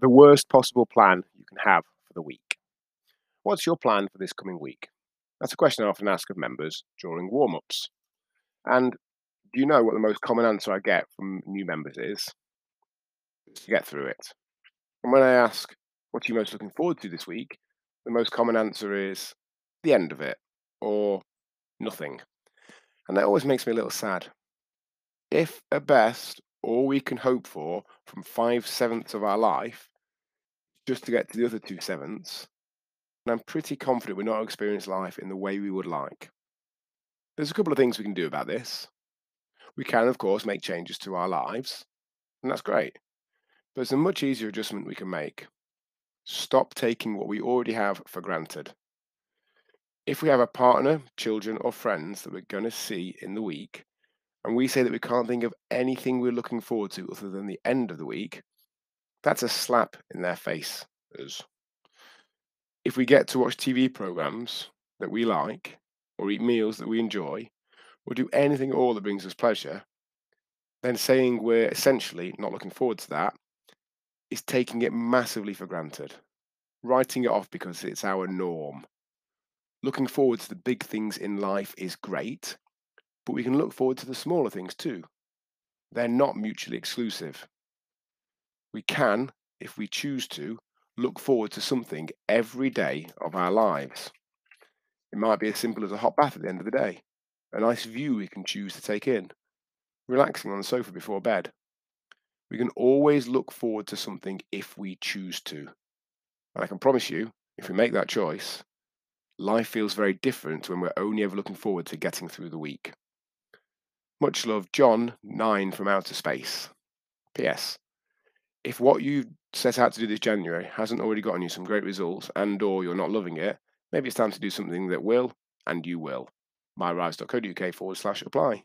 the worst possible plan you can have for the week. What's your plan for this coming week? That's a question I often ask of members during warm ups. And do you know what the most common answer I get from new members is? To get through it. And when I ask, what are you most looking forward to this week? The most common answer is the end of it or nothing. And that always makes me a little sad. If at best all we can hope for from five sevenths of our life just to get to the other two sevenths, and I'm pretty confident we're not experiencing life in the way we would like. There's a couple of things we can do about this. We can, of course, make changes to our lives, and that's great. But there's a much easier adjustment we can make. Stop taking what we already have for granted. If we have a partner, children, or friends that we're going to see in the week, and we say that we can't think of anything we're looking forward to other than the end of the week, that's a slap in their face. If we get to watch TV programs that we like, or eat meals that we enjoy, or do anything at all that brings us pleasure, then saying we're essentially not looking forward to that is taking it massively for granted, writing it off because it's our norm. Looking forward to the big things in life is great, but we can look forward to the smaller things too. They're not mutually exclusive. We can, if we choose to, look forward to something every day of our lives. It might be as simple as a hot bath at the end of the day, a nice view we can choose to take in, relaxing on the sofa before bed, we can always look forward to something if we choose to. And I can promise you, if we make that choice, life feels very different when we're only ever looking forward to getting through the week. Much love, John 9 from outer space. P.S. If what you set out to do this January hasn't already gotten you some great results and or you're not loving it, maybe it's time to do something that will, and you will. myrise.co.uk forward slash apply.